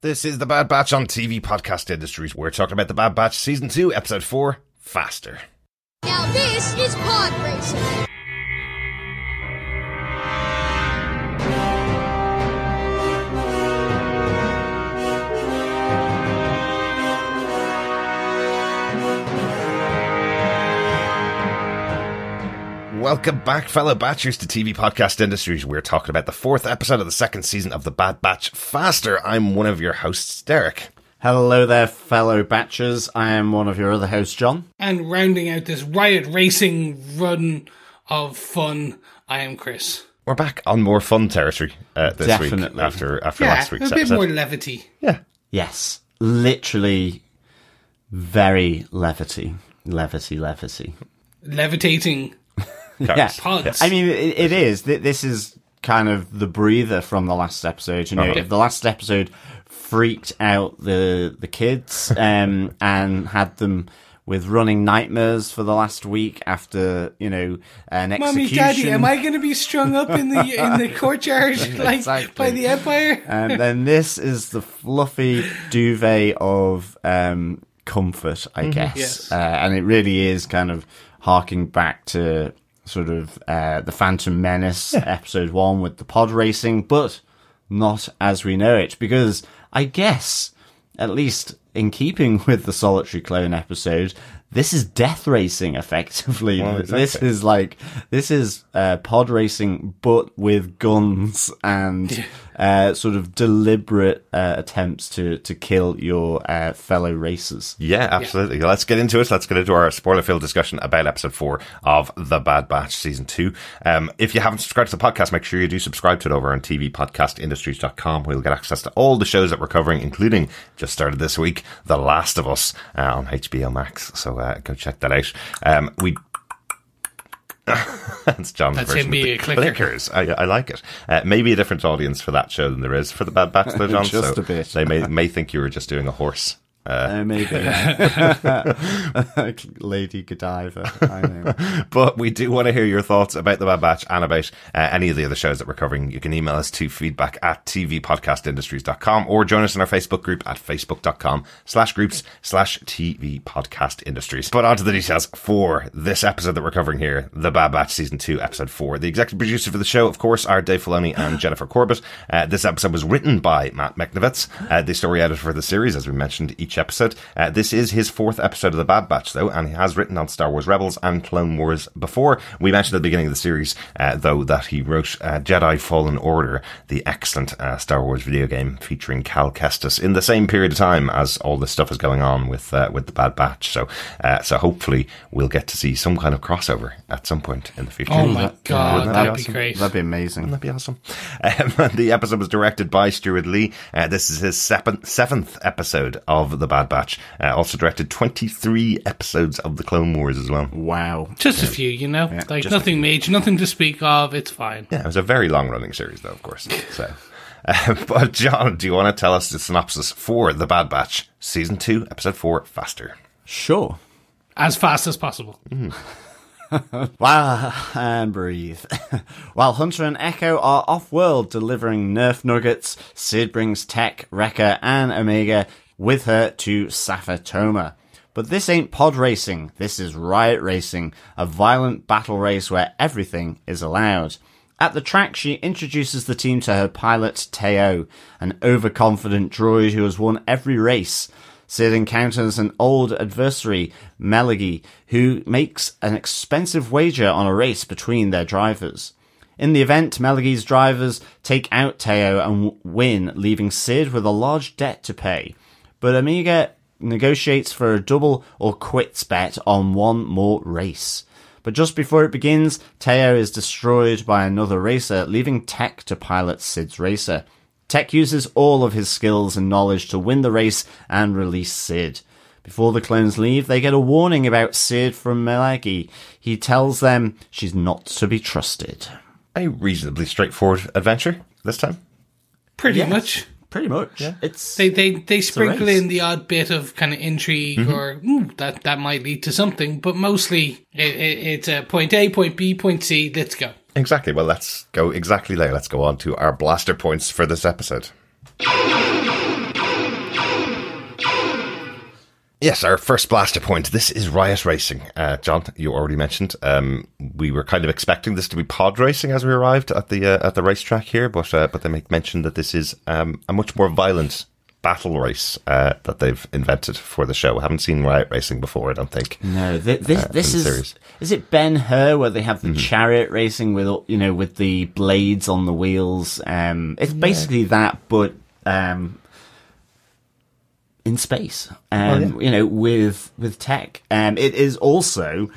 This is the Bad Batch on TV Podcast Industries. We're talking about the Bad Batch Season 2, Episode 4, Faster. Now this is pod racing. Welcome back, fellow Batchers, to TV Podcast Industries. We're talking about the fourth episode of the second season of the Bad Batch Faster. I'm one of your hosts, Derek. Hello there, fellow batchers. I am one of your other hosts, John. And rounding out this riot racing run of fun, I am Chris. We're back on more fun territory uh, this week Definitely. after after Yeah, last a week's bit episode. more levity. yeah, Yes, literally very levity. Levity, levity. Levitating. Yeah. Pods. I mean, it, it is. This is kind of the breather from the last episode. You know, Uh-huh. the last episode freaked out the the kids um, and had them with running nightmares for the last week after you know an Mommy, execution. Daddy, am I going to be strung up in the in the courtyard like Exactly. by the Empire? and then this is the fluffy duvet of um, comfort, I guess. Yes. Uh, and it really is kind of harking back to sort of uh, the Phantom Menace episode one with the pod racing, but not as we know it, because I guess, at least in keeping with the Solitary Clone episode, this is death racing effectively. Well, This is like this is uh, pod racing, but with guns and uh, sort of deliberate uh, attempts to to kill your uh, fellow racers. yeah, absolutely. Let's get into it. Let's get into our spoiler-filled discussion about Episode 4 of The Bad Batch Season 2. Um, if you haven't subscribed to the podcast, make sure you do subscribe to it over on tvpodcastindustries.com where you'll get access to all the shows that we're covering, including, just started this week, The Last of Us uh, on HBO Max. So uh, go check that out. Um, we That's John's That's version him being a clicker. clickers. I, I like it. Uh, maybe a different audience for that show than there is for the Bad Batch, though, John. Just so a bit. They may may think you were just doing a horse. Uh, maybe Lady Godiva. I know. But we do want to hear your thoughts about the Bad Batch and about uh, any of the other shows that we're covering. You can email us to feedback at tvpodcastindustries.com or join us in our Facebook group at facebook.com slash groups slash TV Podcast Industries. But on to the details for this episode that we're covering here, The Bad Batch Season 2, Episode 4. The executive producer for the show, of course, are Dave Filoni and Jennifer Corbett. Uh, this episode was written by Matt Michnovetz, uh, the story editor for the series, as we mentioned each episode. Uh, this is his fourth episode of The Bad Batch, though, and he has written on Star Wars Rebels and Clone Wars before. We mentioned at the beginning of the series, uh, though, that he wrote uh, Jedi Fallen Order, the excellent uh, Star Wars video game featuring Cal Kestis in the same period of time as all this stuff is going on with uh, with The Bad Batch. So, uh, so hopefully we'll get to see some kind of crossover at some point in the future. Oh my god, Wouldn't that that'd be be great. That'd be amazing. That'd be awesome. Um, the episode was directed by Steward Lee. Uh, this is his seven, seventh episode of The Bad Batch. Uh, also directed 23 episodes of The Clone Wars as well. Wow. Just a few, you know, like nothing major, nothing to speak of. It's fine. Yeah, it was a very long running series, though, of course. So, uh, but John, do you want to tell us the synopsis for The Bad Batch, Season 2, Episode 4, Faster? Sure. As fast as possible. Wow, and breathe. While Hunter and Echo are off world delivering Nerf nuggets, Cid brings Tech, Wrecker, and Omega with her to Safa Toma. But this ain't pod racing, this is riot racing, a violent battle race where everything is allowed. At the track, she introduces the team to her pilot, Teo, an overconfident droid who has won every race. Cid encounters an old adversary, Millegi, who makes an expensive wager on a race between their drivers. In the event, Millegi's drivers take out Teo and win, leaving Cid with a large debt to pay. But Omega negotiates for a double or quits bet on one more race. But just before it begins, Teo is destroyed by another racer, leaving Tech to pilot Cid's racer. Tech uses all of his skills and knowledge to win the race and release Cid. Before the clones leave, they get a warning about Cid from Millegi. He tells them she's not to be trusted. A reasonably straightforward adventure this time. Pretty Yes. much. Pretty much. yeah. It's They they they sprinkle in the odd bit of kind of intrigue Mm-hmm. or "Ooh, that that might lead to something, but mostly it, it, it's a point A, point B, point C. Let's go. Exactly. Well, let's go exactly there. Let's go on to our blaster points for this episode. Yes, our first blaster point. This is Riot Racing. Uh, John, you already mentioned. Um, we were kind of expecting this to be pod racing as we arrived at the uh, at the racetrack here, but uh, but they make mention that this is um, a much more violent battle race uh, that they've invented for the show. I haven't seen Riot Racing before. I don't think. No, th- this Uh, this is series. Mm-hmm. is it Ben Hur where they have the chariot racing with you know with the blades on the wheels. Um, it's basically that, but um, in space. Um, Oh, you know, with with tech. Um, it is also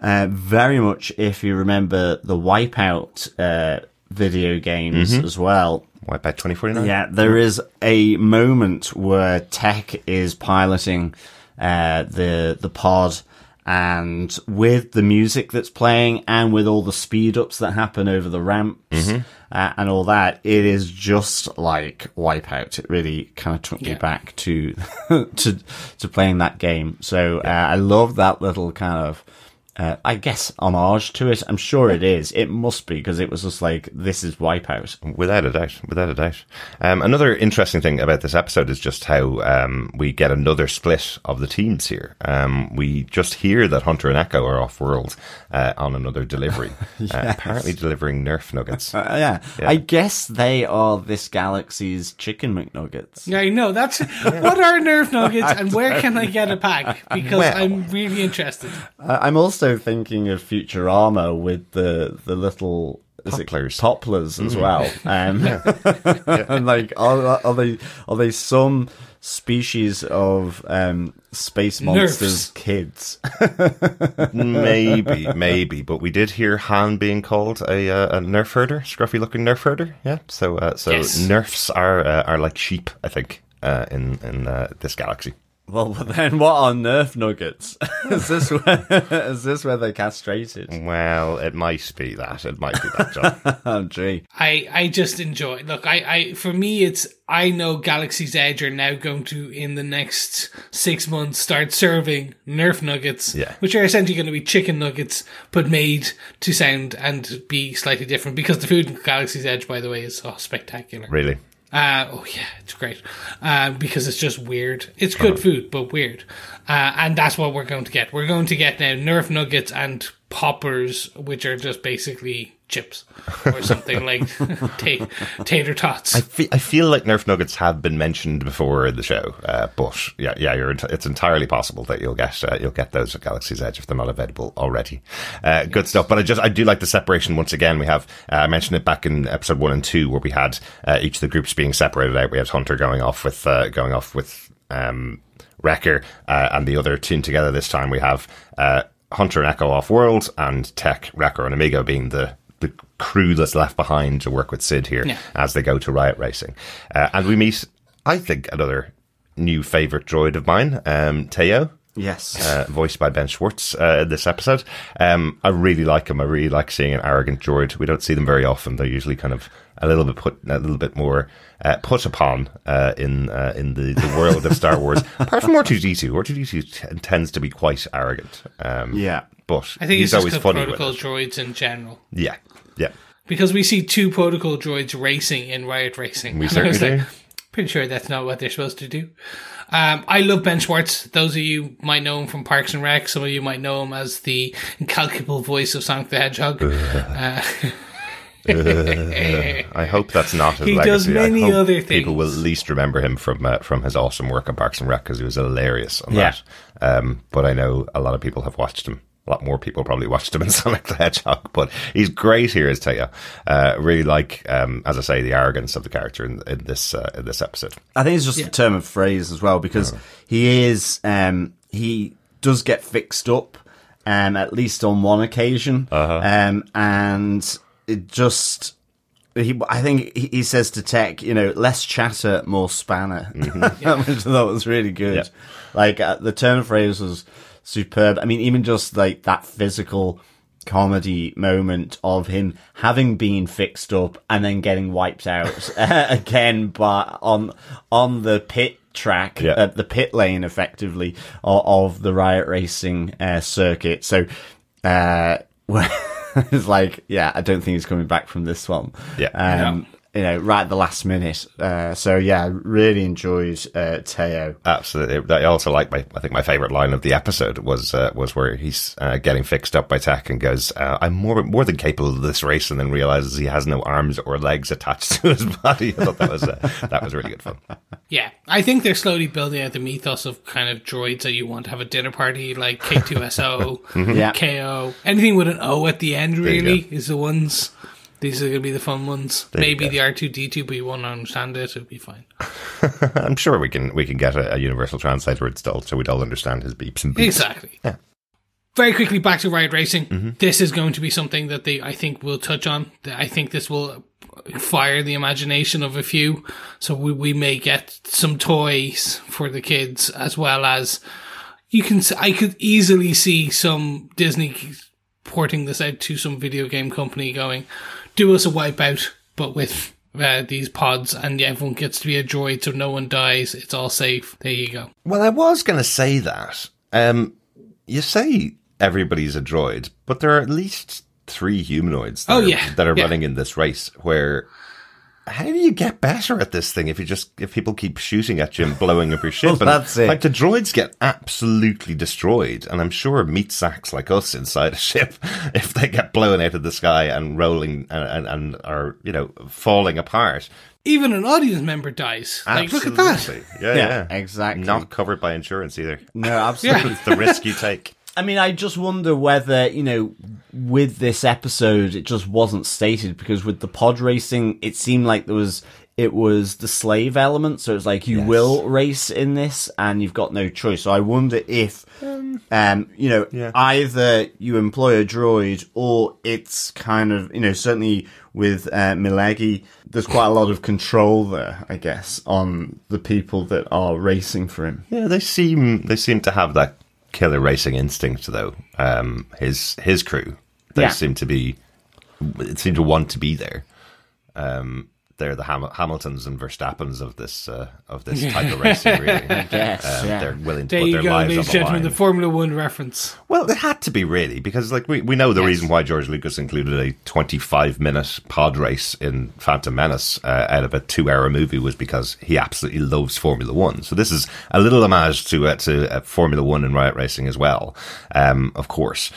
uh, very much if you remember the Wipeout uh, video games Mm-hmm. as well. Wipeout twenty forty nine. Yeah, there is a moment where Tech is piloting uh, the the pod, and with the music that's playing, and with all the speed ups that happen over the ramps uh, and all that, it is just like Wipeout. It really kind of took me back to to to playing that game. So uh, I love that little kind of. Uh, I guess homage to it. I'm sure it is. It must be because it was just like this is Wipeout. Without a doubt, without a doubt. Um, another interesting thing about this episode is just how um, we get another split of the teams here. Um, we just hear that Hunter and Echo are off world uh, on another delivery, uh, apparently delivering Nerf nuggets. Uh, yeah. I guess they are this galaxy's chicken McNuggets. Yeah, I know. That's what are Nerf Nuggets and where can I get a pack? Because Well- I'm really interested. Uh, I'm also thinking of Futurama with the the little is it Popplers. Popplers as well. Um, and like, are, are they are they some species of um, space monsters Nerfs. kids? maybe, maybe, but we did hear Han being called a, uh, a Nerf herder, scruffy looking Nerf herder. Yeah, so uh, so Yes. Nerfs are uh, are like sheep, I think, uh, in in uh, this galaxy. Well, then what are Nerf nuggets? is this where is this where they're castrated? Well, it might be that. It might be that, John. Oh, gee. I, I just enjoy. Look, I, I for me, it's I know Galaxy's Edge are now going to in the next six months start serving Nerf nuggets, Yeah. which are essentially going to be chicken nuggets, but made to sound and be slightly different. Because the food in Galaxy's Edge, by the way, is oh, spectacular. really. Uh, oh yeah, it's great. Uh, because it's just weird. It's good food, but weird. Uh, and that's what we're going to get. We're going to get now Nerf nuggets and poppers, which are just basically chips or something like ta- tater tots. I feel, I feel like Nerf nuggets have been mentioned before in the show, uh, but yeah, yeah, you're, ent- it's entirely possible that you'll get uh, you'll get those at Galaxy's Edge if they're not available already. Uh, good stuff. But I just I do like the separation once again. We have uh, I mentioned it back in episode one and two where we had uh, each of the groups being separated out. We had Hunter going off with uh, going off with um, Wrecker uh, and the other team together. This time we have uh, Hunter and Echo off world and Tech, Wrecker, and Omega being the crew that's left behind to work with Cid here Yeah. as they go to Riot Racing. Uh, and we meet, I think, another new favourite droid of mine, um, Teo. Yes. Uh, voiced by Ben Schwartz uh, in this episode. Um, I really like him. I really like seeing an arrogant droid. We don't see them very often. They're usually kind of a little bit put, a little bit more uh, put upon uh, in uh, in the, the world of Star Wars. Apart from R2D2, R2D2 t- tends to be quite arrogant. Um, yeah. but I think he's it's just always funny protocol it. droids in general. Yeah, yeah. Because we see two protocol droids racing in Riot Racing. We And I was certainly like, do. Pretty sure that's not what they're supposed to do. Um, I love Ben Schwartz. Those of you might know him from Parks and Rec. Some of you might know him as the incalculable voice of Sonic the Hedgehog. Uh, I hope that's not his He legacy. does many I hope other People will at least remember him from uh, from his awesome work on Parks and Rec because he was hilarious on Yeah. that. Um, but I know a lot of people have watched him. A lot more people probably watched him in Sonic the Hedgehog, but he's great here as Teo. Uh, really like, um, as I say, the arrogance of the character in, in this uh, in this episode. I think it's just a term of phrase as well because he is um, he does get fixed up um, at least on one occasion, um, and it just. He, I think he he says to Tech, you know, less chatter, more spanner, which I thought was really good. Yeah. Like uh, the turn of phrase was superb. I mean, even just like that physical comedy moment of him having been fixed up and then getting wiped out again, but on on the pit track, Yeah. uh, the pit lane, effectively of, of the riot racing uh, circuit. So. Uh, it's like, yeah, I don't think he's coming back from this one. Yeah. Um, No. You know, right at the last minute. Uh, so yeah, really enjoyed uh, Teo. Absolutely. I also like my, I think my favorite line of the episode was, uh, was where he's, uh, getting fixed up by Tech and goes, uh, I'm more, more than capable of this race and then realizes he has no arms or legs attached to his body. I thought that was, uh, that was really good fun. Yeah, I think they're slowly building out the mythos of kind of droids that you want to have a dinner party, like K2SO, Yeah. KO. Anything with an O at the end, really, is the ones. These are going to be the fun ones. you Maybe the R2D2, but you won't understand it. It'll be fine. I'm sure we can, we can get a, a universal translator installed so we'd all understand his beeps and beeps. Exactly. Yeah. Very quickly back to Riot Racing. Mm-hmm. This is going to be something that they, I think, will touch on. I think this will fire the imagination of a few. So we, we may get some toys for the kids as well as you can. I could easily see some Disney porting this out to some video game company going, do us a wipeout, but with uh, these pods, and everyone gets to be a droid, so no one dies. It's all safe. There you go. Well, I was going to say that. Um, you say everybody's a droid, but there are at least three humanoids that Oh, are, yeah. that are Yeah. running in this race where how do you get better at this thing if you just if people keep shooting at you and blowing up your ship? Well, and, that's it. Like the droids get absolutely destroyed, and I'm sure meat sacks like us inside a ship, if they get blown out of the sky and rolling and, and, and are you know falling apart. Even an audience member dies. Like, look at that. Absolutely. Yeah, Yeah, yeah, exactly. Not covered by insurance either. No, absolutely. It's the risk you take. I mean, I just wonder whether, you know, with this episode, it just wasn't stated because with the pod racing, it seemed like there was, it was the slave element. So it's like you Yes. will race in this and you've got no choice. So I wonder if, um, you know, yeah. either you employ a droid or it's kind of, you know, certainly with uh, Millegi, there's quite a lot of control there, I guess, on the people that are racing for him. Yeah, they seem they seem to have that killer racing instinct though. Um, his his crew, they Yeah. seem to be, it seem to want to be there. Um, they're the Ham- Hamiltons and Verstappens of this uh, of this type of racing. Really, Yes, Um, yeah. they're willing to There put you their go, lives ladies on and the gentlemen, line. the Formula One reference. Well, it had to be really because, like, we, we know the Yes. reason why George Lucas included a 25 minute pod race in Phantom Menace uh, out of a two hour movie was because he absolutely loves Formula One. So this is a little homage to uh, to uh, Formula One and Riot Racing as well. Um, of course.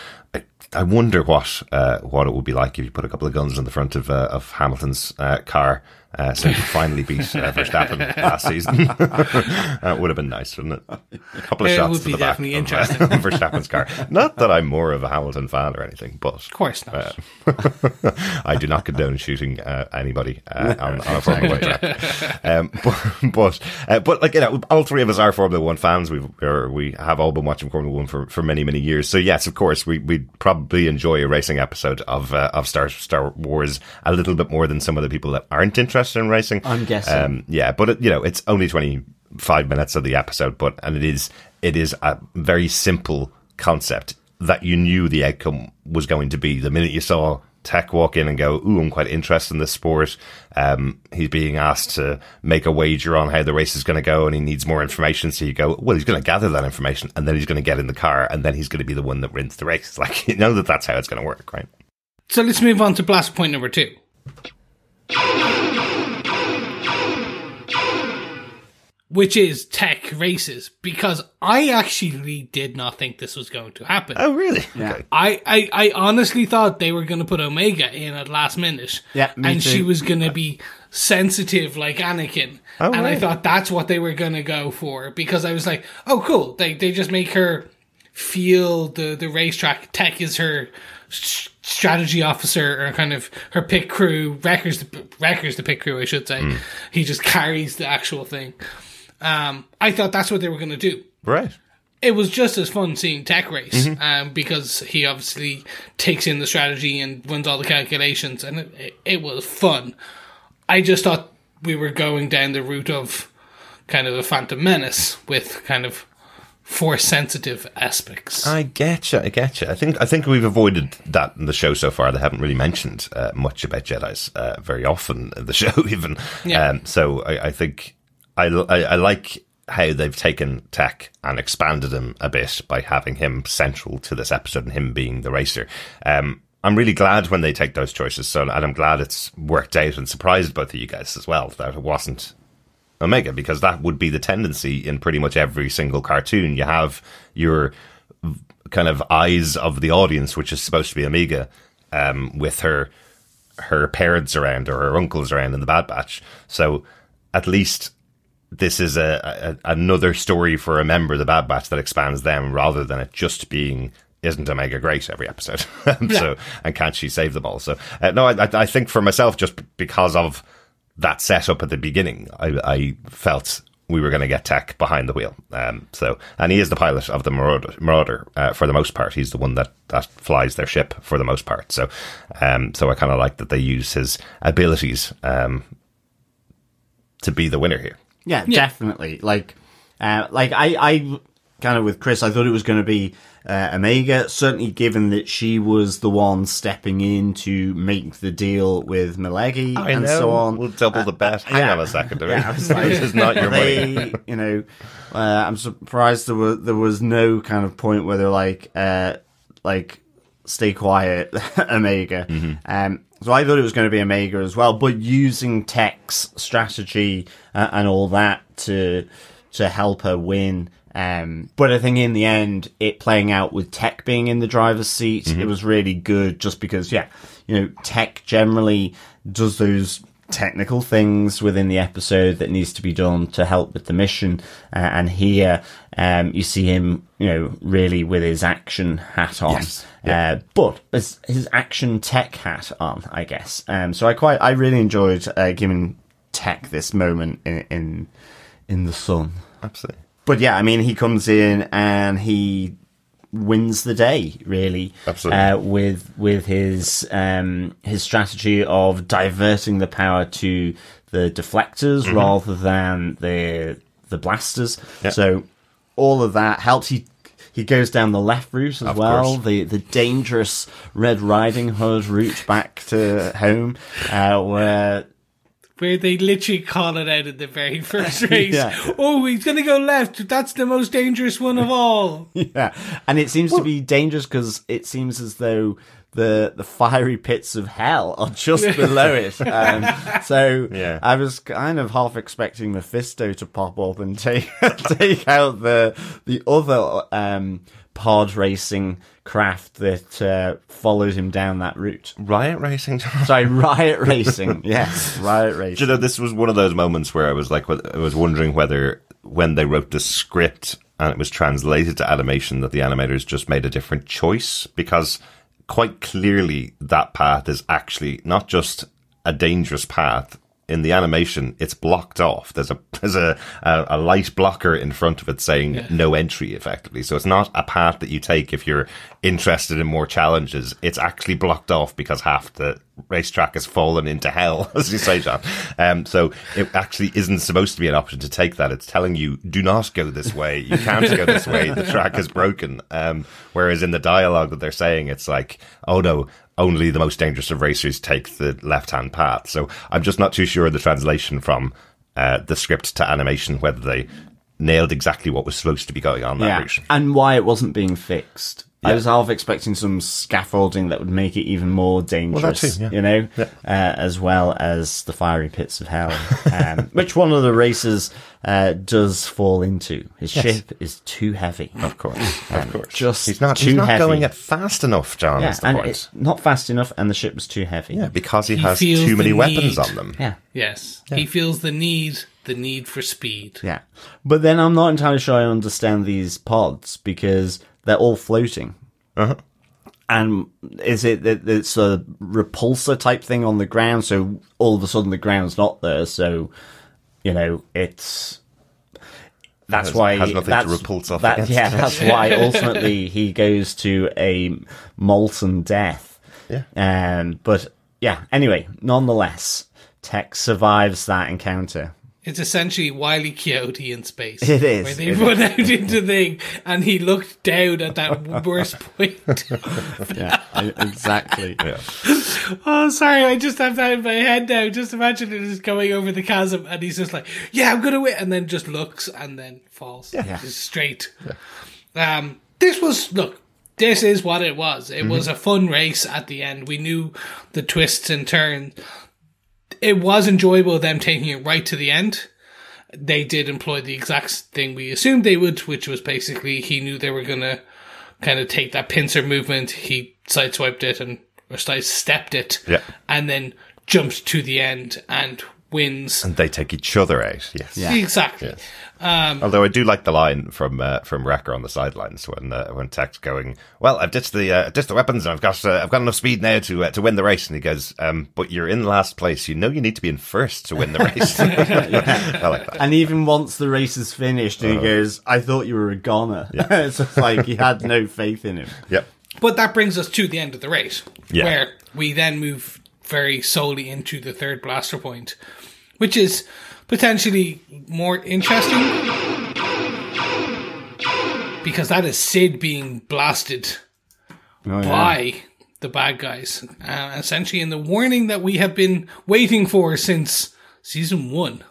I, wonder what uh, what it would be like if you put a couple of guns in the front of uh, of Hamilton's uh, car. Uh, so he finally beat uh, Verstappen last season. that would have been nice, wouldn't it? A couple of It shots would to be the back definitely of, uh. Verstappen's car. Not that I'm more of a Hamilton fan or anything, but Of course not. I do not condone shooting uh, anybody uh, on, on a Formula One track. Um, but but, uh, but like you know, all three of us are Formula One fans. We've we have all been watching Formula One for, for many many years. So yes, of course, we we probably enjoy a racing episode of uh, of Star Star Wars a little bit more than some of the people that aren't interested in racing. I'm guessing. Um, yeah, but it, you know, it's only twenty five minutes of the episode, but and it is it is a very simple concept that you knew the outcome was going to be the minute you saw Tech walk in and go, "Ooh, I'm quite interested in this sport." Um, he's being asked to make a wager on how the race is going to go, and he needs more information. So you go, "Well, he's going to gather that information, and then he's going to get in the car, and then he's going to be the one that wins the race." Like you know that that's how it's going to work, right? So let's move on to blast point number two. Which is tech races, because I actually did not think this was going to happen. Oh, really? Yeah. Okay. I, I, I honestly thought they were going to put Omega in at last minute. Yeah, me and she was going to be sensitive like Anakin. Oh, and I thought that's what they were going to go for because I was like, oh, cool. They, they just make her feel the, the racetrack. Tech is her s- strategy officer or kind of her pit crew. Wrecker's the, Wrecker's the pit crew, I should say. Hmm. He just carries the actual thing. Um, I thought that's what they were going to do Right. it was just as fun seeing Tech race um, because he obviously takes in the strategy and runs all the calculations, and it, it, it was fun. I just thought we were going down the route of kind of a Phantom Menace with kind of force sensitive aspects. I get you. I get you. I think I think we've avoided that in the show so far. They haven't really mentioned uh, much about Jedi's uh, very often in the show, even. Yeah. Um, so I, I think I, I I like how they've taken Tech and expanded him a bit by having him central to this episode and him being the racer. Um, I'm really glad when they take those choices. So, and I'm glad it's worked out and surprised both of you guys as well that it wasn't Omega because that would be the tendency in pretty much every single cartoon. You have your kind of eyes of the audience, which is supposed to be Omega, um, with her her parents around or her uncles around in the Bad Batch. So at least this is a, a another story for a member of the Bad Batch that expands them rather than it just being isn't Omega great every episode. so and can't she save them all? So uh, no, I, I- I think for myself, just because of that setup at the beginning, I, I felt we were going to get Tech behind the wheel. Um, so and he is the pilot of the Marauder, Marauder uh, for the most part. He's the one that that flies their ship for the most part. So um, so I kind of like that they use his abilities um, to be the winner here. Yeah, definitely. Like, uh, like I, I kind of with Chris, I thought it was going to be uh, Omega. Certainly, given that she was the one stepping in to make the deal with Millegi and so on. We'll double the bet. Hang yeah. on a second. Yeah, I was like, this is not your money. you know, uh, I'm surprised there was there was no kind of point where they're like, uh, like, stay quiet, Omega. Mm-hmm. Um, so I thought it was going to be Omega as well, but using Tech's strategy uh, and all that to to help her win. Um, but I think in the end, it playing out with Tech being in the driver's seat, Mm-hmm. it was really good just because, yeah, you know, Tech generally does those technical things within the episode that needs to be done to help with the mission. Uh, and here, um, you see him, you know, really with his action hat on. Yes. Uh, but his, his action tech hat on, I guess. Um, so I quite, I really enjoyed uh, giving Tech this moment in in, in the sun. Absolutely. But yeah, I mean, he comes in and he wins the day really Absolutely. uh, with with his um his strategy of diverting the power to the deflectors Mm-hmm. rather than the the blasters Yeah. so all of that helps he he goes down the left route as Of well course. the the dangerous red riding hood route back to home uh where Where they literally call it out in the very first race. Yeah. Oh, he's going to go left. That's the most dangerous one of all. Yeah, and it seems to be dangerous because it seems as though the the fiery pits of hell are just below it. Um, so Yeah. I was kind of half expecting Mephisto to pop up and take take out the the other um, pod racing craft that uh, followed him down that route. Riot Racing. Sorry, riot racing. Yes, riot Do racing. you know, this was one of those moments where I was like, I was wondering whether when they wrote the script and it was translated to animation that the animators just made a different choice because quite clearly that path is actually not just a dangerous path. In the animation, it's blocked off. There's a there's a, a, a light blocker in front of it saying no entry, effectively. So it's not a path that you take if you're interested in more challenges. It's actually blocked off because half the racetrack has fallen into hell, as you say, John. Um, so it actually isn't supposed to be an option to take that. It's telling you, do not go this way. You can't go this way. The track is broken. Um, whereas in the dialogue that they're saying, it's like, oh no, only the most dangerous of racers take the left-hand path. So I'm just not too sure of the translation from uh, the script to animation, whether they nailed exactly what was supposed to be going on that Yeah, route. and why it wasn't being fixed. I was half expecting some scaffolding that would make it even more dangerous, too, yeah. you know, uh, as well as the fiery pits of hell, um, which one of the racers uh, does fall into. His ship is too heavy. Of course, of course. just he's not. too he's not heavy. going it fast enough, John. Yeah, is the and point. it's not fast enough, and the ship was too heavy. Yeah, because he, He has too many the weapons on them. yeah. Yes. He feels the need, the need for speed. Yeah. But then I'm not entirely sure I understand these pods because they're all floating. Uh-huh. And is it that it's a repulsor type thing on the ground? So all of a sudden the ground's not there. So, you know, it's. That's Has- why has nothing to repulse off that. Yeah, that's why ultimately he goes to a molten death. Yeah. Um, but yeah, anyway, nonetheless, Tech survives that encounter. It's essentially Wiley Coyote in space. It is, Where they it run out into the thing and he looked down at that worst point. Yeah, exactly. Yeah. oh, sorry, I just have that in my head now. Just imagine it is going over the chasm and he's just like, yeah, I'm going to win. And then just looks and then falls. Yeah. Just straight. Um, this was, look, this is what it was. It was a fun race at the end. We knew the twists and turns. It was enjoyable them taking it right to the end. They did employ the exact thing we assumed they would, which was basically he knew they were gonna kind of take that pincer movement. He sideswiped it and or sidestepped it, Yeah. and then jumped to the end and wins. And they take each other out. Yes. Yeah. Exactly. Although I do like the line from uh, from Wrecker on the sidelines when uh, when Tech's going, well, I've ditched the uh, ditched the weapons and I've got uh, I've got enough speed now to uh, to win the race. And he goes, um, but you're in last place. You know you need to be in first to win the race. I like that. And even once the race is finished, Uh-huh. and he goes, "I thought you were a goner." yeah, it's like he had no faith in him. Yep. But that brings us to the end of the race, Yeah. where we then move very solely into the third blaster point, which is potentially more interesting because that is Cid being blasted Oh, yeah. by the bad guys, uh, essentially in the warning that we have been waiting for since season one.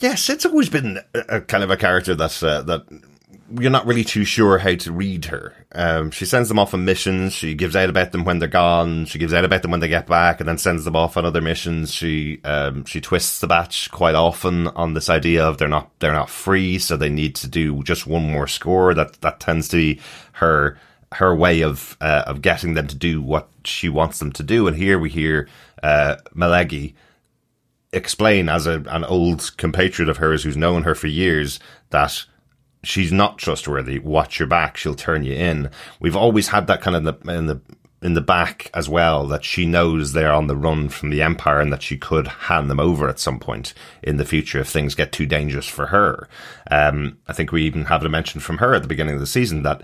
Yes, it's always been a, a kind of a character that's uh, that you're not really too sure how to read her. Um, she sends them off on missions. She gives out about them when they're gone. She gives out about them when they get back, and then sends them off on other missions. She um, she twists the batch quite often on this idea of they're not they're not free, so they need to do just one more score. That that tends to be her her way of uh, of getting them to do what she wants them to do. And here we hear uh, Millegi explain as a, an old compatriot of hers who's known her for years that she's not trustworthy. Watch your back; she'll turn you in. We've always had that kind of in the in the in the back as well that she knows they're on the run from the empire and that she could hand them over at some point in the future if things get too dangerous for her. Um, I think we even have a mention from her at the beginning of the season that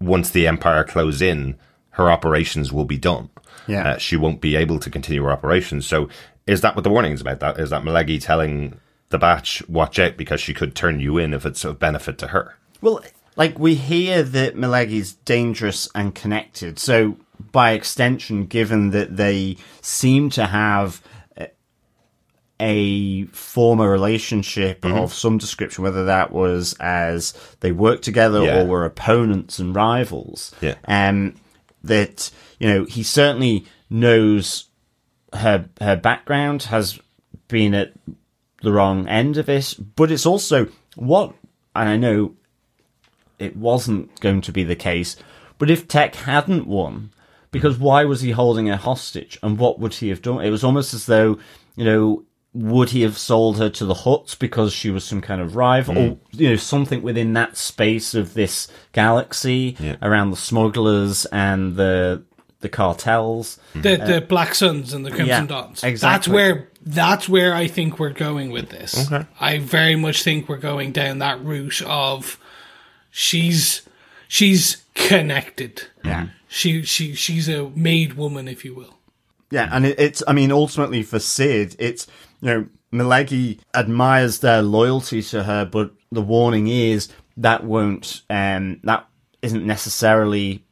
once the empire close in, her operations will be done. Yeah. Uh, she won't be able to continue her operations. So is that what the warning is about? That is that Millegi telling the batch, watch out because she could turn you in if it's of benefit to her. Well, like we hear that Millegi's dangerous and connected. So, by extension, given that they seem to have a- a former relationship Mm-hmm. of some description, whether that was as they worked together Yeah. or were opponents and rivals, Yeah. um, that you know he certainly knows her her background has been at the wrong end of this, but it's also what and I know it wasn't going to be the case, but if Tech hadn't won, because mm. why was he holding her hostage and what would he have done? It was almost as though, you know, would he have sold her to the Hutts because she was some kind of rival or, you know, something within that space of this galaxy around the smugglers and the, the cartels? The the Black Suns and the Crimson yeah, Dawns. That's where that's where I think we're going with this. I very much think we're going down that route of she's she's connected. Yeah. She she she's a made woman, if you will. Yeah, and it, it's, I mean, ultimately for Cid, it's, you know, Millegi admires their loyalty to her, but the warning is that won't, um, that isn't necessarily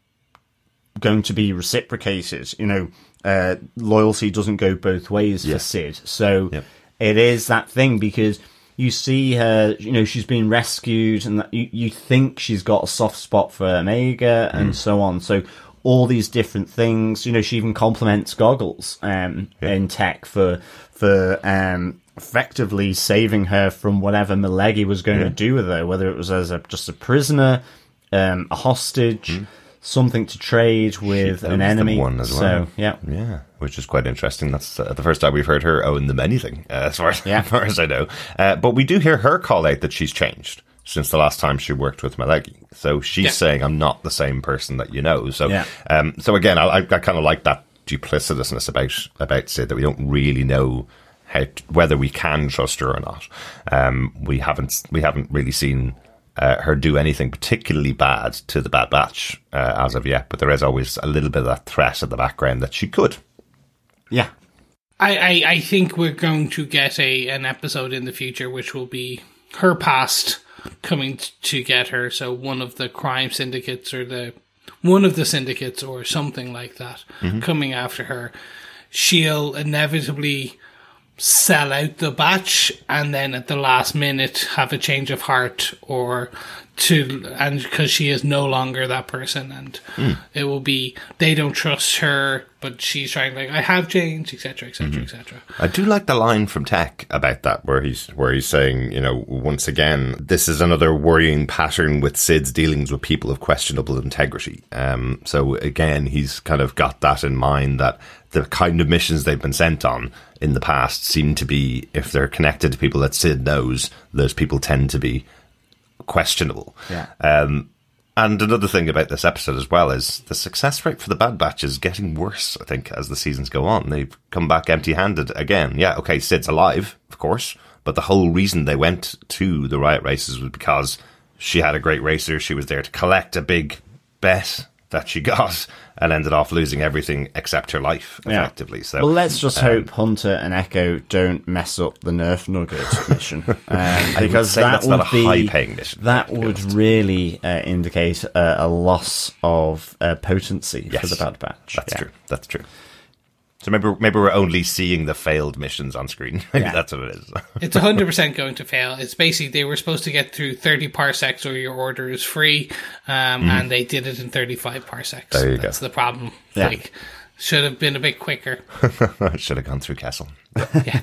going to be reciprocated. You know, uh, loyalty doesn't go both ways for Cid. So it is that thing because you see her, you know, she's been rescued and that you, you think she's got a soft spot for Omega and so on. So all these different things, you know, she even compliments Goggles, um, in tech for, for, um, effectively saving her from whatever Millegi was going to do with her, whether it was as a, just a prisoner, um, a hostage, something to trade with an enemy. one as well. so, well. yeah. Yeah, which is quite interesting. That's uh, the first time we've heard her own them anything, uh, as far as, Yeah. as far as I know. Uh, but we do hear her call out that she's changed since the last time she worked with Millegi. So she's Yeah. saying, "I'm not the same person that you know." So, Yeah. um, so again, I, I, I kind of like that duplicitousness about about Cid that we don't really know how whether we can trust her or not. Um, we haven't we haven't really seen. Uh, her do anything particularly bad to the Bad Batch uh, as of yet, but there is always a little bit of that threat in the background that she could. Yeah. I, I, I think we're going to get a an episode in the future which will be her past coming t- to get her. So one of the crime syndicates or the one of the syndicates or something like that coming after her. She'll inevitably sell out the batch and then at the last minute have a change of heart or to and because she is no longer that person and it will be they don't trust her but she's trying like i have changed etc etc etc I do like the line from Tech about that, where he's where he's saying, you know, once again, this is another worrying pattern with Cid's dealings with people of questionable integrity. Um, so again, he's kind of got that in mind that the kind of missions they've been sent on in the past seem to be, if they're connected to people that Cid knows, those people tend to be questionable. Yeah. Um, and another thing about this episode as well is the success rate for the Bad Batch is getting worse, I think, as the seasons go on. They've come back empty handed again. Yeah, okay, Cid's alive, of course, but the whole reason they went to the riot races was because she had a great racer. She was there to collect a big bet that she got and ended off losing everything except her life, Yeah. effectively. So, Well, let's just hope Hunter and Echo don't mess up the Nerf Nugget mission, um, because that that's would not a be high-paying mission, That would really uh, indicate uh, a loss of uh, potency for the Bad Batch. That's Yeah. true. That's true. So maybe maybe we're only seeing the failed missions on screen. Maybe Yeah. that's what it is. it's 100% going to fail it's basically they were supposed to get through 30 parsecs or your order is free um, and they did it in 35 parsecs There you go. that's the problem Yeah. like should have been a bit quicker should have gone through Kessel. Yeah.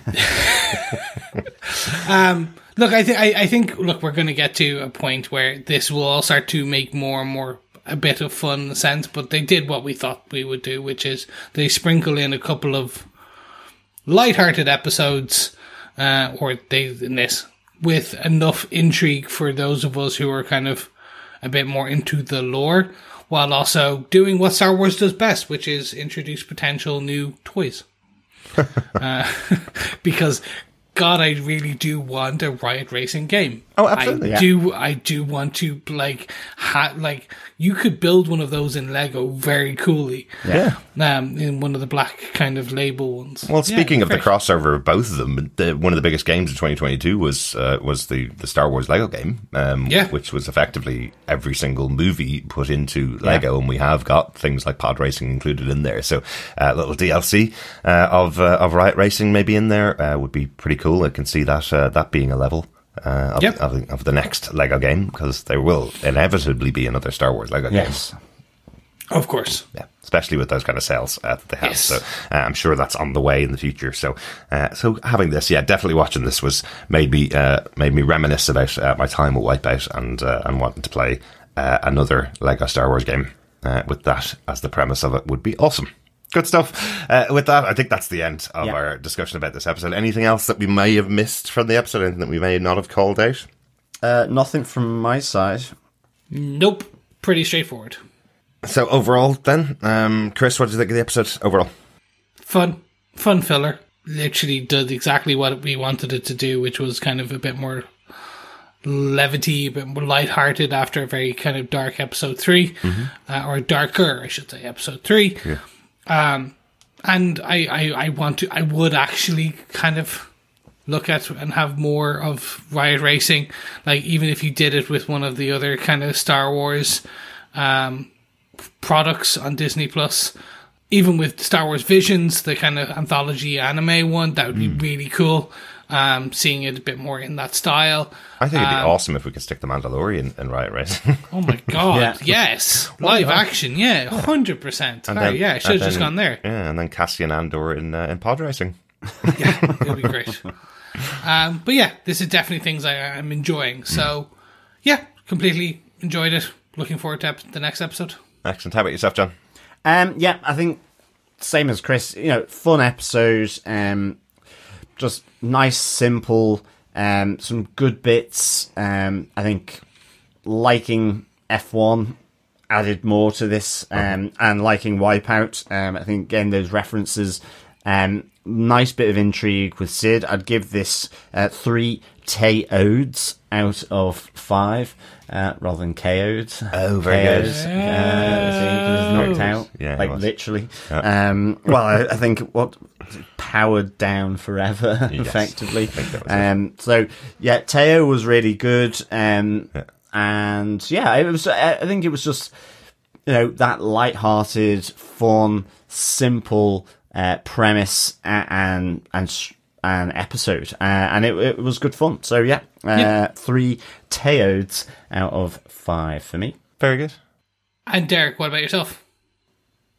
Look, I, th- I, I think, look, we're going to get to a point where this will all start to make more and more a bit of fun sense, but they did what we thought we would do, which is they sprinkle in a couple of light-hearted episodes, uh, or they, in this, with enough intrigue for those of us who are kind of a bit more into the lore, while also doing what Star Wars does best, which is introduce potential new toys Uh, because God, I really do want a Riot Racing game. Oh, absolutely, I yeah. do. I do want to like ha- like you could build one of those in Lego very coolly. Yeah. Um, in one of the black kind of label ones. Well, Yeah, speaking of the crossover of both of them, the, one of the biggest games of 2022 was uh, was the, the Star Wars Lego game, um, Yeah. which was effectively every single movie put into Lego, and we have got things like pod racing included in there. So, a uh, little DLC uh, of uh, of Riot Racing maybe in there uh, would be pretty cool. I can see that uh, that being a level. Uh, of, Yep. of, of the next Lego game because there will inevitably be another Star Wars Lego game. Yes. of course. Yeah, especially with those kind of sales uh, that they have. Yes. So uh, I'm sure that's on the way in the future. So, uh, so having this, yeah, definitely watching this was made me uh, made me reminisce about uh, my time with Wipeout and uh, and wanting to play uh, another Lego Star Wars game uh, with that as the premise of it would be awesome. Good stuff. Uh, with that, I think that's the end of Yeah. our discussion about this episode. Anything else that we may have missed from the episode? Anything that we may not have called out? Uh, nothing from my side. Nope. Pretty straightforward. So overall, then, um, Chris, what did you think of the episode overall? Fun. Fun filler. Literally did exactly what we wanted it to do, which was kind of a bit more levity, a bit more lighthearted after a very kind of dark episode 3 uh, or darker, I should say, episode three. Um, and I, I, I want to, I would actually kind of look at and have more of Riot Racing. Like, even if you did it with one of the other kind of Star Wars, um, products on Disney Plus, even with Star Wars Visions, the kind of anthology anime one, that would be really cool. Um, seeing it a bit more in that style. I think it'd be Um, awesome if we could stick the Mandalorian in Riot Racing. Oh my god! Yeah. Yes, live action. Yeah, hundred percent. And then- Yeah, I should have just then- gone there. Yeah, and then Cassian Andor in uh, in pod racing. Yeah, It would be great. Um, but yeah, this is definitely things I, I'm enjoying. So, yeah, completely enjoyed it. Looking forward to ep- the next episode. Excellent. How about yourself, John? Um, yeah, I think same as Chris. You know, fun episode. Um, just nice, simple. Um, some good bits. Um, I think liking F one added more to this. Um, and liking Wipeout. Um, I think again those references. Um, nice bit of intrigue with Cid. I'd give this uh, three Teodes out of five, uh, rather than KO'd. Oh, very good. Uh, see, 'cause knocked out. Yeah, like was. literally. Um, well, I, I think what powered down forever, effectively. that was it. Um, so yeah, Teo was really good. Um, and yeah, it was. I I think it was just you know that light-hearted, fun, simple uh, premise, and and an episode, uh, and it, it was good fun. So yeah, uh, Yeah. three Teodes out of five for me. Very good. And Derek, what about yourself?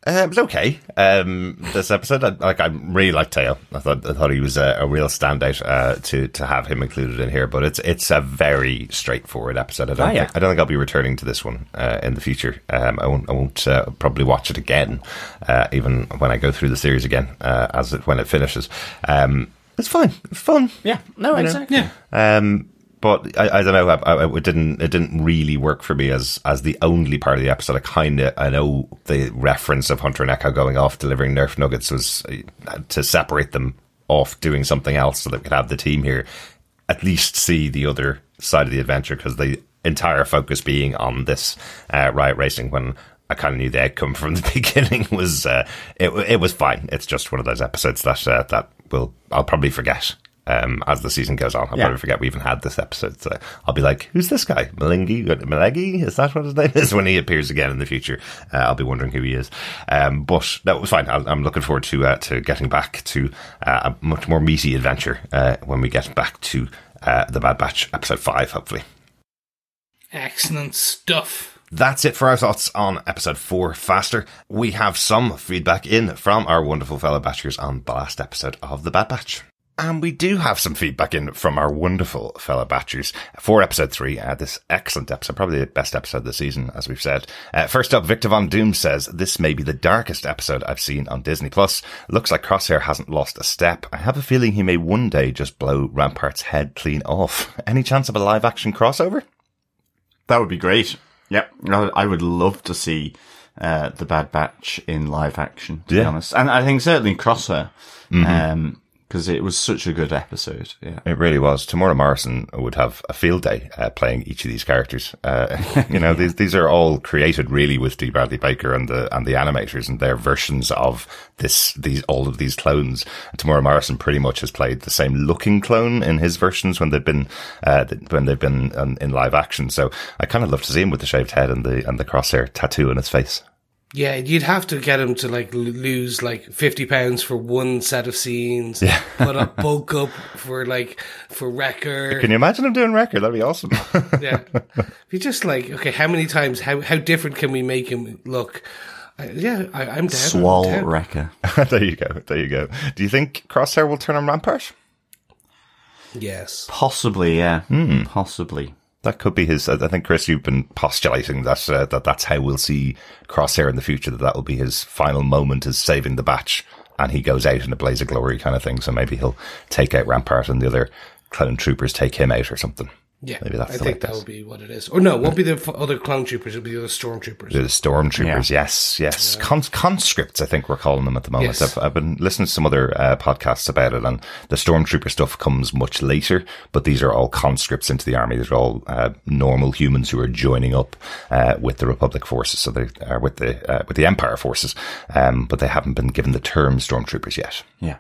Uh, it was okay. Um, this episode, I, like, I really liked Teo. I thought, I thought he was a, a real standout uh, to to have him included in here. But it's it's a very straightforward episode. I don't Oh, yeah. think, I don't think I'll be returning to this one uh, in the future. Um, I won't I won't uh, probably watch it again, uh, even when I go through the series again uh, as it when it finishes. Um, it's fine. It's fun. Yeah, no, exactly. Yeah. Um, but I, I don't know. I, I, it didn't. It didn't really work for me as as the only part of the episode. I kind of. I know the reference of Hunter and Echo going off delivering Nerf nuggets was uh, to separate them off doing something else, so that we could have the team here at least see the other side of the adventure because the entire focus being on this uh, riot racing when. I kind of knew the outcome from the beginning was uh, it. It was fine. It's just one of those episodes that uh, that will I'll probably forget um, as the season goes on. I'll Yeah. probably forget we even had this episode. So I'll be like, who's this guy? Malingi? Malegi? Is that what his name is? When he appears again in the future, uh, I'll be wondering who he is. Um, but that was fine. I'll, I'm looking forward to, uh, to getting back to uh, a much more meaty adventure, uh, when we get back to, uh, the Bad Batch episode five, hopefully. Excellent stuff. That's it for our thoughts on episode four, Faster. We have some feedback in from our wonderful fellow batchers on the last episode of the Bad Batch. And we do have some feedback in from our wonderful fellow batchers for episode three. Uh, this excellent episode, probably the best episode of the season, as we've said. Uh, first up, Victor Von Doom says, this may be the darkest episode I've seen on Disney Plus. Looks like Crosshair hasn't lost a step. I have a feeling he may one day just blow Rampart's head clean off. Any chance of a live action crossover? That would be great. Yep, I would love to see uh, the Bad Batch in live action. To be honest, and I think certainly Crosshair, because it was such a good episode. Yeah, It really was. Temuera Morrison would have a field day uh, playing each of these characters. Uh, you know, these these are all created really with D. Bradley Baker and the and the animators and their versions of this these all of these clones. Temuera Morrison pretty much has played the same looking clone in his versions when they've been uh, when they've been um, in live action. So I kind of love to see him with the shaved head and the and the crosshair tattoo on his face. Yeah, you'd have to get him to like lose like fifty pounds for one set of scenes. Yeah, put up bulk up for like for Wrecker. Can you imagine him doing Wrecker? That'd be awesome. yeah, be just like okay, how many times? How how different can we make him look? Uh, yeah, I, I'm down. Swall I'm down. Wrecker. there you go. There you go. Do you think Crosshair will turn on Rampart? Yes. Possibly, yeah, Hmm. possibly. That could be his. I think Chris, you've been postulating that uh, that that's how we'll see Crosshair in the future. That that will be his final moment, is saving the batch, and he goes out in a blaze of glory, kind of thing. So maybe he'll take out Rampart, and the other clone troopers take him out or something. Yeah, Maybe that's I think that goes. would be what it is. Or no, it won't be the other clone troopers. It'll be the other stormtroopers. The stormtroopers, yes, yes, Con- conscripts. I think we're calling them at the moment. Yes. I've, I've been listening to some other uh, podcasts about it, and the stormtrooper stuff comes much later. But these are all conscripts into the army. These are all uh, normal humans who are joining up uh, with the Republic forces, so they are with the uh, with the Empire forces. Um, but they haven't been given the term stormtroopers yet. Yeah.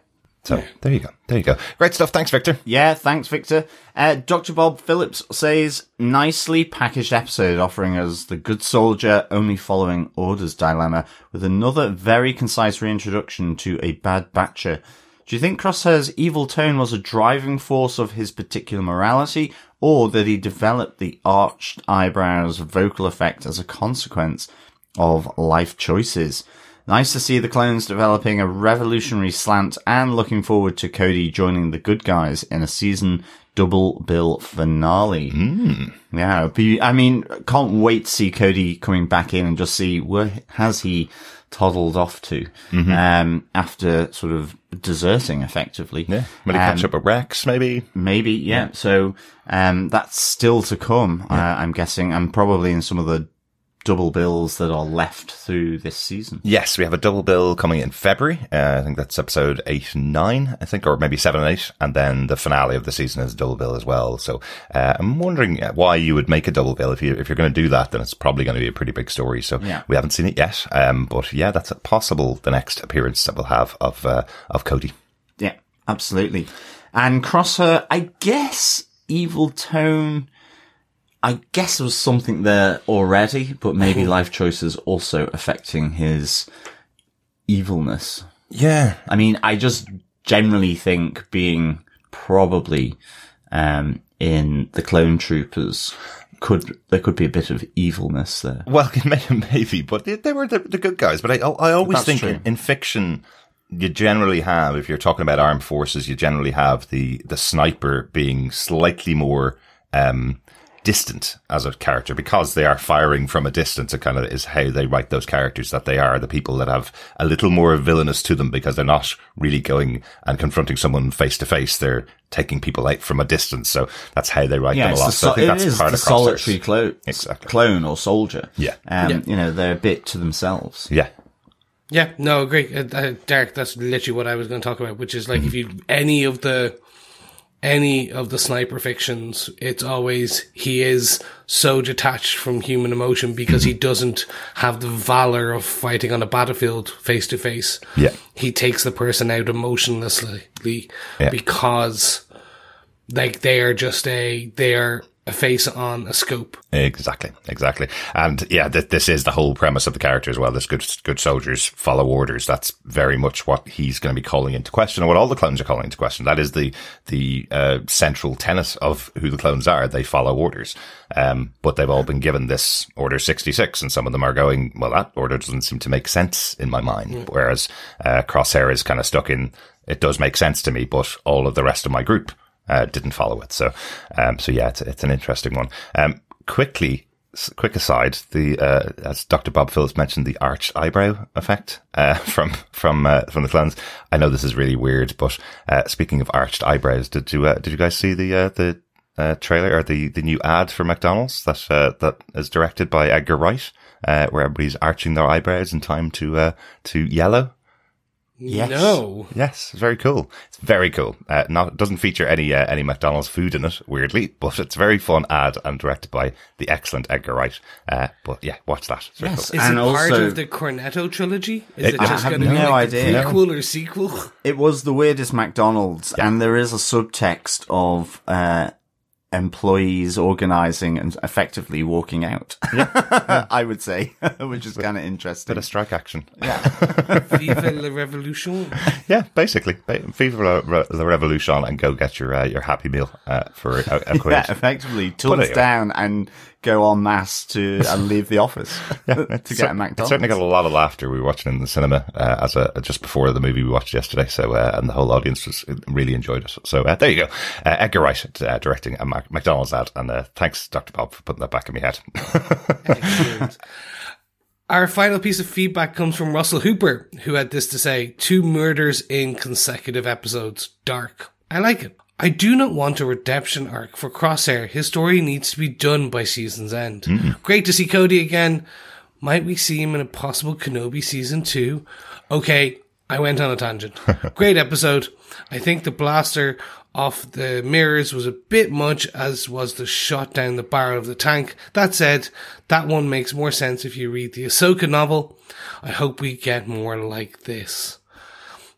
So there you go, there you go. Great stuff. Thanks, Victor. Yeah, thanks, Victor. Uh, Dr. Bob Phillips says, nicely packaged episode offering us the good soldier only following orders dilemma with another very concise reintroduction to a bad batcher. Do you think Crosshair's evil tone was a driving force of his particular morality, or that he developed the arched eyebrows vocal effect as a consequence of life choices? Nice to see the clones developing a revolutionary slant and looking forward to Cody joining the good guys in a season double bill finale. Yeah, I mean, can't wait to see Cody coming back in and just see where has he toddled off to um, after sort of deserting effectively. Yeah, maybe Um, catch up with Rex, maybe. Maybe, yeah. So um, that's still to come. Uh, I'm guessing, and probably in some of the double bills that are left through this season. Yes, we have a double bill coming in February. Uh, I think that's episode eight and nine, I think, or maybe seven and eight. And then the finale of the season is a double bill as well. So, uh, I'm wondering why you would make a double bill. If you, if you're going to do that, then it's probably going to be a pretty big story. So Yeah. we haven't seen it yet. Um, but yeah, that's possible the next appearance that we'll have of, uh, of Cody. Yeah, absolutely. And Crosshair, I guess evil tone. I guess there was something there already, but maybe life choices also affecting his evilness. Yeah. I mean, I just generally think being probably um, in the clone troopers could there could be a bit of evilness there. Well, maybe, but they, they were the, the, good guys. But I, I always That's think in, in fiction, you generally have, if you're talking about armed forces, you generally have the, the sniper being slightly more, um, distant as a character because they are firing from a distance. It kind of is how they write those characters that they are the people that have a little more villainous to them because they're not really going and confronting someone face to face. They're taking people out from a distance. So that's how they write them a lot. the So I think it that's is part the of Crosshairs. solitary clo- Exactly. clone or soldier. Yeah. Um, Yeah. You know, they're a bit to themselves. Yeah. Yeah, no, agree. Uh, uh, Derek, that's literally what I was going to talk about, which is like if you any of the any of the sniper fictions, it's always he is so detached from human emotion because he doesn't have the valor of fighting on a battlefield face to face. Yeah. He takes the person out emotionlessly Yeah. because like they are just a they are a face on a scope. Exactly, exactly. And yeah, th- this is the whole premise of the character as well. This good, good soldiers follow orders. That's very much what he's going to be calling into question and what all the clones are calling into question. That is the, the, uh, central tenet of who the clones are. They follow orders. Um, but they've all been given this order 66 and some of them are going, well, that order doesn't seem to make sense in my mind. Whereas, uh, Crosshair is kind of stuck in, it does make sense to me, but all of the rest of my group uh, didn't follow it. So, um, so yeah, it's, it's an interesting one. Um, quickly, quick aside, the, uh, as Dr. Bob Phillips mentioned, the arched eyebrow effect, uh, from, from, uh, from the clones. I know this is really weird, but, uh, speaking of arched eyebrows, did you, uh, did you guys see the, uh, the, uh, trailer or the, the new ad for McDonald's that, that is directed by Edgar Wright, uh, where everybody's arching their eyebrows in time to, uh, to yellow? Yes. No. Yes, it's very cool. It's very cool. Uh, not it doesn't feature any uh, any McDonald's food in it, weirdly, but it's a very fun ad and directed by the excellent Edgar Wright. Uh, but yeah, watch that. It's very Yes. cool. Is And it part of the Cornetto trilogy? Is It- it, I just have going to be no like a idea. prequel or sequel? It was the weirdest McDonald's, and there is a subtext of uh, employees organizing and effectively walking out. I would say, which is kind of interesting. Bit of strike action. Yeah. Viva la Revolution. Yeah, basically, Ba- Viva la, la Revolution and go get your uh, your Happy Meal uh, for a, a quid. yeah, effectively tools anyway. down and go en masse to and leave the office to get cer- a McDonald's. It certainly got a lot of laughter. We were watching in the cinema uh, as a just before the movie we watched yesterday. So uh, and the whole audience was really enjoyed it. So uh, there you go, uh, Edgar Wright uh, directing a Mac- McDonald's ad, and uh, thanks Dr. Bob for putting that back in my head. Our final piece of feedback comes from Russell Hooper, who had this to say Two murders in consecutive episodes. Dark. I like it. I do not want a redemption arc for Crosshair. His story needs to be done by season's end. Great to see Cody again. Might we see him in a possible Kenobi season two? Okay, I went on a tangent. Great episode. I think the blaster off the mirrors was a bit much, as was the shot down the barrel of the tank. That said, that one makes more sense if you read the Ahsoka novel. I hope we get more like this.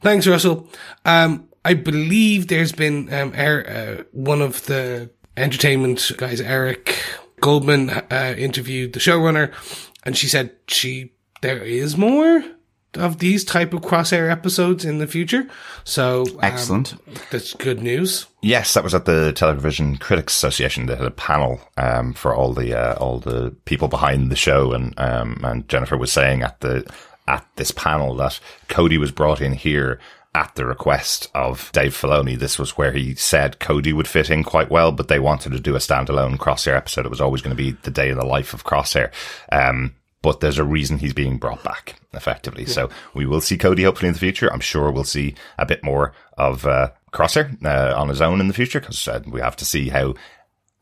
Thanks, Russell. Um, I believe there's been um, er, uh, one of the entertainment guys, Eric Goldman, uh, interviewed the showrunner, and she said she there is more of these type of crosshair episodes in the future. So um, Excellent. That's good news. Yes, that was at the Television Critics Association. They had a panel um, for all the uh, all the people behind the show, and um, and Jennifer was saying at the at this panel that Cody was brought in here at the request of Dave Filoni. This was where he said Cody would fit in quite well, but they wanted to do a standalone Crosshair episode. It was always going to be the day in the life of Crosshair. Um, but there's a reason he's being brought back effectively. So we will see Cody hopefully in the future. I'm sure we'll see a bit more of uh, Crosshair uh, on his own in the future because uh, we have to see how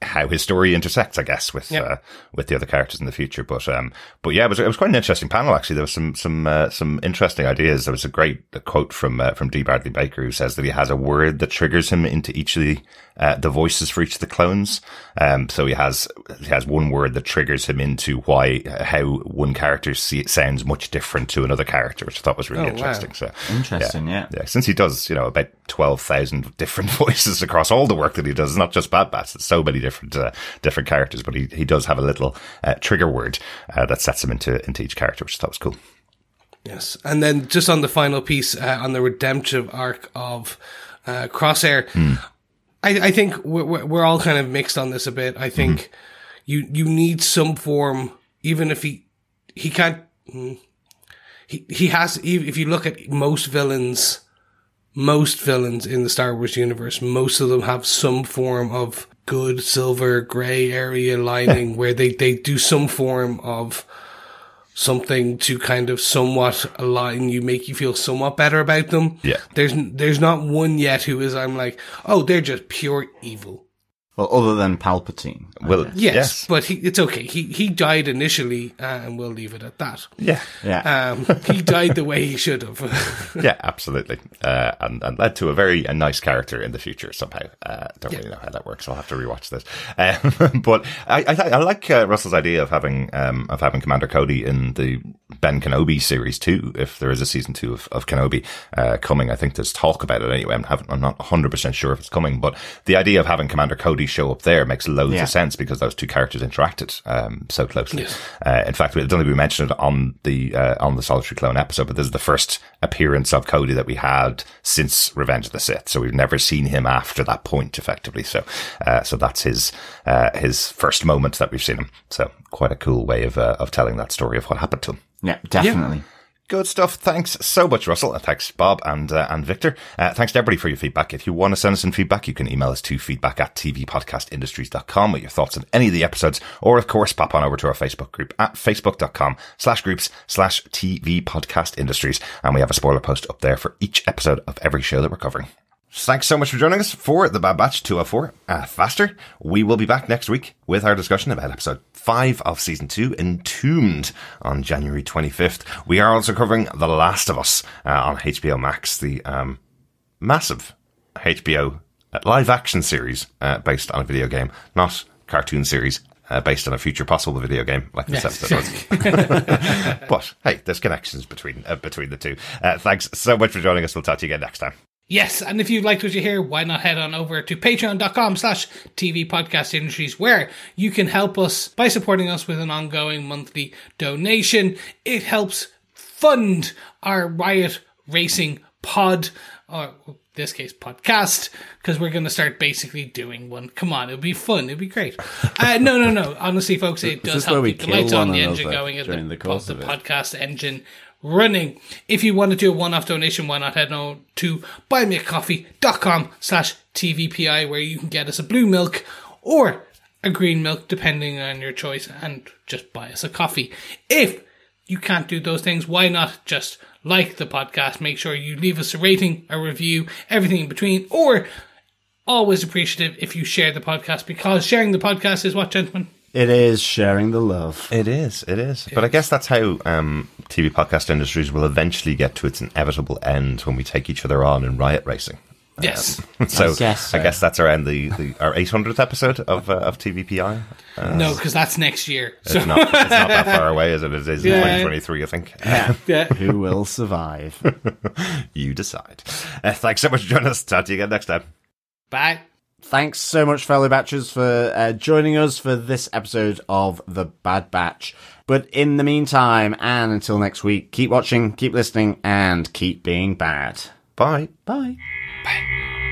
how his story intersects, I guess, with Yep. uh, with the other characters in the future. But um, but yeah, it was it was quite an interesting panel actually. There was some some uh, some interesting ideas. There was a great quote from uh, from D. Bradley Baker who says that he has a word that triggers him into each of the uh, the voices for each of the clones. Um, so he has he has one word that triggers him into why how one character see, sounds much different to another character, which I thought was really Oh, wow. interesting. So Interesting, yeah. yeah, since he does, you know, about 12,000 different voices across all the work that he does, it's not just Bad Batch, it's so many different, uh, different characters, but he, he does have a little, uh, trigger word, uh, that sets him into, into each character, which I thought was cool. Yes, and then just on the final piece uh, on the redemptive arc of uh, Crosshair, I, I think we're, we're all kind of mixed on this a bit. I think you you need some form, even if he he can't. mm, He he has. If you look at most villains, most villains in the Star Wars universe, most of them have some form of good silver gray area lining where they they do some form of something to kind of somewhat align you, make you feel somewhat better about them. Yeah. There's there's not one yet who is I'm like, oh, they're just pure evil. Well, other than Palpatine. Well, Yes, yes. but he, it's okay. He he died initially, uh, and we'll leave it at that. Yeah. Yeah. Um, he died the way he should have. Yeah, absolutely. Uh, and, and led to a very a nice character in the future somehow. Uh, don't really know how that works. I'll have to rewatch this. Um, but I, I, I like uh, Russell's idea of having um, of having Commander Cody in the Ben Kenobi series too. If there is a season two of, of Kenobi uh, coming, I think there's talk about it anyway. I'm, haven't, I'm not 100 percent sure if it's coming, but the idea of having Commander Cody show up there makes loads Yeah. of sense because those two characters interacted um, so closely. Uh, in fact, we don't think we mentioned it on the uh, on the Solitary Clone episode, but this is the first appearance of Cody that we had since Revenge of the Sith. So we've never seen him after that point, effectively. So, uh, so that's his uh, his first moment that we've seen him. So quite a cool way of uh, of telling that story of what happened to him. yeah, definitely. Good stuff. Thanks so much, Russell. And thanks, Bob and uh, and Victor. Uh, thanks to everybody for your feedback. If you want to send us some feedback, you can email us to feedback at tvpodcastindustries.com with your thoughts on any of the episodes, or of course, pop on over to our Facebook group at facebook.com slash groups slash TV podcast industries. And we have a spoiler post up there for each episode of every show that we're covering. Thanks so much for joining us for the Bad Batch 204 uh, Faster. We will be back next week with our discussion about episode 5 of season 2, Entombed, on January 25th. We are also covering The Last of Us uh, on HBO Max, the um, massive HBO live action series uh, based on a video game, not cartoon series. Uh, based on a future possible video game like this Yes. episode was. but hey, there's connections between uh, between the two. Uh, thanks so much for joining us. We'll talk to you again next time. Yes, and if you liked what you hear, why not head on over to patreon.com slash TV Podcast Industries, where you can help us by supporting us with an ongoing monthly donation. It helps fund our Riot Racing pod, or in this case, podcast, because we're going to start basically doing one. Come on, it'll be fun. It'll be great. Uh, no, no, no. Honestly, folks, it does help keep the lights on, the engine going, during the, the the podcast engine running. If you want to do a one-off donation, why not head on to buymeacoffee.com slash TVPI where you can get us a blue milk or a green milk, depending on your choice, and just buy us a coffee. If you can't do those things, why not just like the podcast? Make sure you leave us a rating, a review, everything in between, or always appreciative if you share the podcast because sharing the podcast is what, gentlemen? It is sharing the love. It is, it is. But I guess that's how um, TV podcast industries will eventually get to its inevitable end when we take each other on in riot racing. Yes. So guess I guess that's around the, the our 800th episode of uh, of TVPI. no, because that's next year. So, It's not, it's not that far away as it is in Yeah. 2023, I think. yeah. Who will survive? you decide. Uh, thanks so much for joining us. Talk to you again next time. Bye. Thanks so much, fellow batchers, for uh, joining us for this episode of The Bad Batch. But in the meantime, and until next week, keep watching, keep listening, and keep being bad. Bye. Bye. Bye.